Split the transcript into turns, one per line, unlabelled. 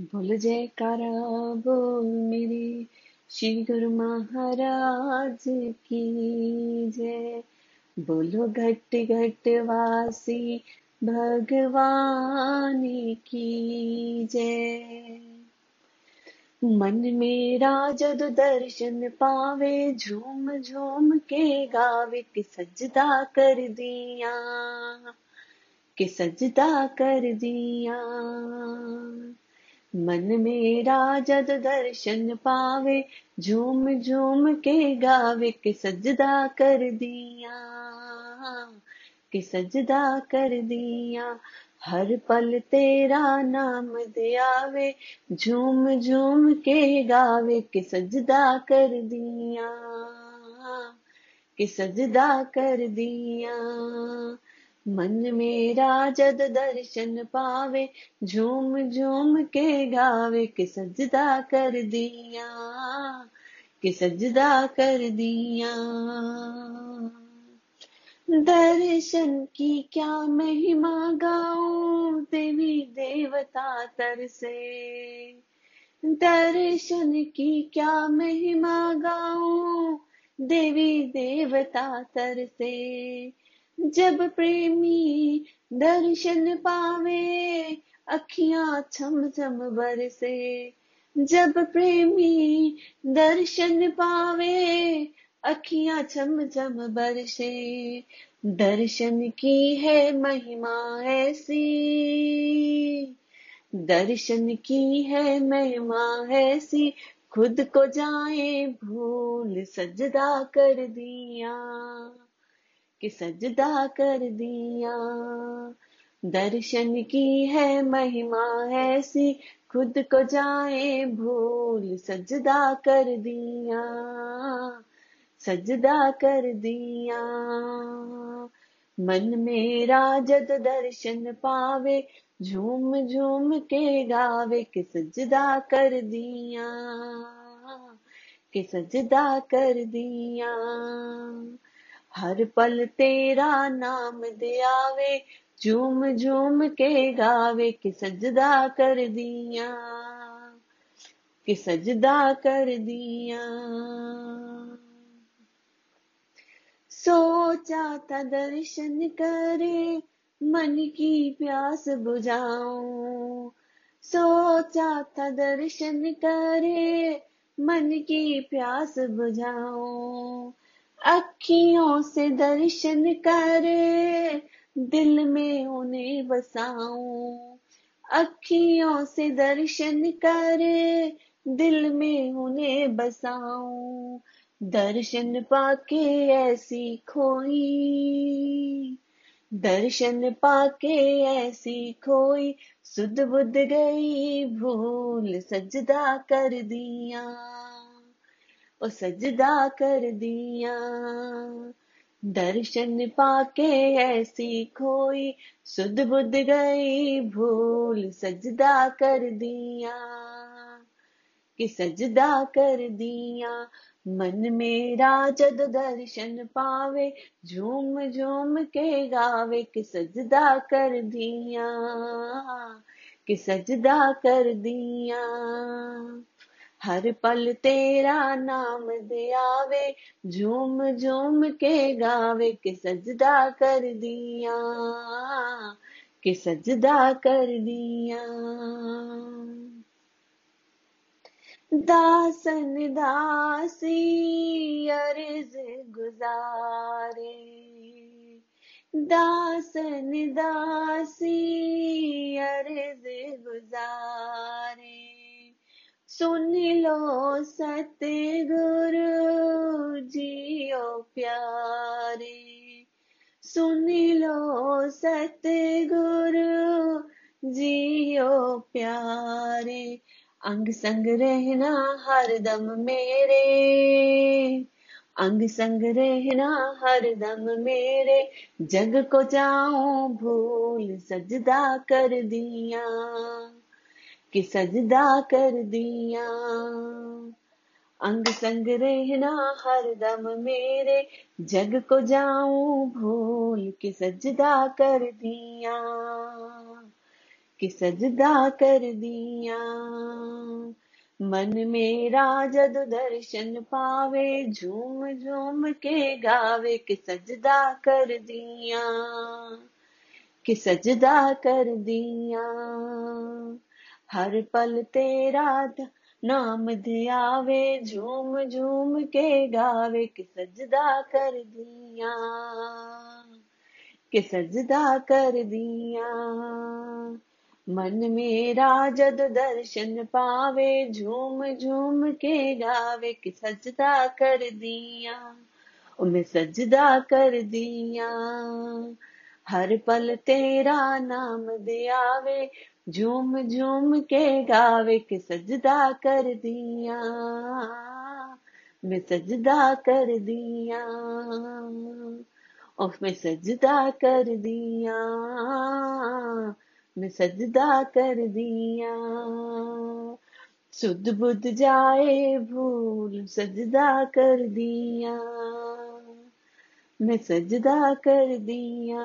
बोल जयकारा बोल मेरे श्री गुरु महाराज की जय। बोलो घट घट वासी भगवान की जय। मन मेरा जद दर्शन पावे, झूम झूम के गावे, कि सजदा कर दिया, कि सजदा कर दिया। मन मेरा जद दर्शन पावे, झूम झूम के गावे, कि सजदा कर दिया, कि सजदा कर दिया। हर पल तेरा नाम दे आवे झूम झूम के गावे, कि सजदा कर दिया, कि सजदा कर दिया। मन मेरा जद दर्शन पावे, झूम झूम के गावे, कि सजदा कर दिया, कि सजदा कर दिया। दर्शन की क्या महिमा गाऊं देवी देवता तर से? दर्शन की क्या महिमा गाऊं देवी देवता तर से? जब प्रेमी दर्शन पावे, अखियाँ छम छम बरसे। जब प्रेमी दर्शन पावे, अखियाँ छम छम बरसे। दर्शन की है महिमा ऐसी, दर्शन की है महिमा ऐसी। खुद को जाए, भूल सजदा कर दिया। कि सजदा कर दिया। दर्शन की है महिमा ऐसी, खुद को जाए भूल सजदा कर दिया। सजदा कर दिया। मन मेरा जद दर्शन पावे, झूम झूम के गावे, कि सजदा कर दिया, कि सजदा कर दिया। हर पल तेरा नाम दे आवे झूम झूम के गावे, कि सजदा कर दिया, कि सजदा कर दिया। सोचा था दर्शन करे, मन की प्यास बुझाऊं। सोचा था दर्शन करे, मन की प्यास बुझाऊं। अखियों से दर्शन कर, दिल में उन्हें बसाऊं। अखियों से दर्शन कर, दिल में उन्हें बसाऊं। दर्शन पाके ऐसी खोई, दर्शन पाके ऐसी खोई, सुध बुध गई, भूल सजदा कर दिया। ओ सजदा कर दिया। दर्शन पाके ऐसी खोई, सुध बुध गई भूल सजदा कर दिया। कि सजदा कर दिया, मन मेरा जद दर्शन पावे, झूम झूम के गावे, कि सजदा कर दिया, कि सजदा कर दिया। हर पल तेरा नाम दे आवे झूम झूम के गावे, के सजदा कर दिया, कि सजदा कर दिया। दासन दासी अर्ज़ गुजारे, दासन दासी अर्ज़ गुजारे। सुन लो सतगुरु जियो प्यारे। सुन लो सतगुरु जियो प्यारे। अंग संग रहना हर दम मेरे। अंग संग रहना हर दम मेरे। जग को जाऊँ भूल सजदा कर दिया। कि सजदा कर दिया। अंग संग रहना हर दम मेरे। जग को जाऊँ भूल के सजदा कर दिया। कि सजदा कर दिया। मन मेरा जद दर्शन पावे, झूम झूम के गावे कि सजदा कर दिया। कि सजदा कर दिया। हर पल तेरा नाम ध्यावे, झूम झूम के गावे। कि सजदा कर दिया, कि सजदा कर दिया। मन मेरा जद दर्शन पावे, झूम झूम के गावे। कि सजदा कर दिया मैं सजदा कर दिया। हर पल तेरा नाम दियावे झूम झूम के गावे कि सजदा कर दिया। मैं सजदा कर दिया। मैं सजदा कर दिया। मैं सजदा कर दिया। सुध बुध जाए भूल सजदा कर दिया। मैं सजदा कर दिया।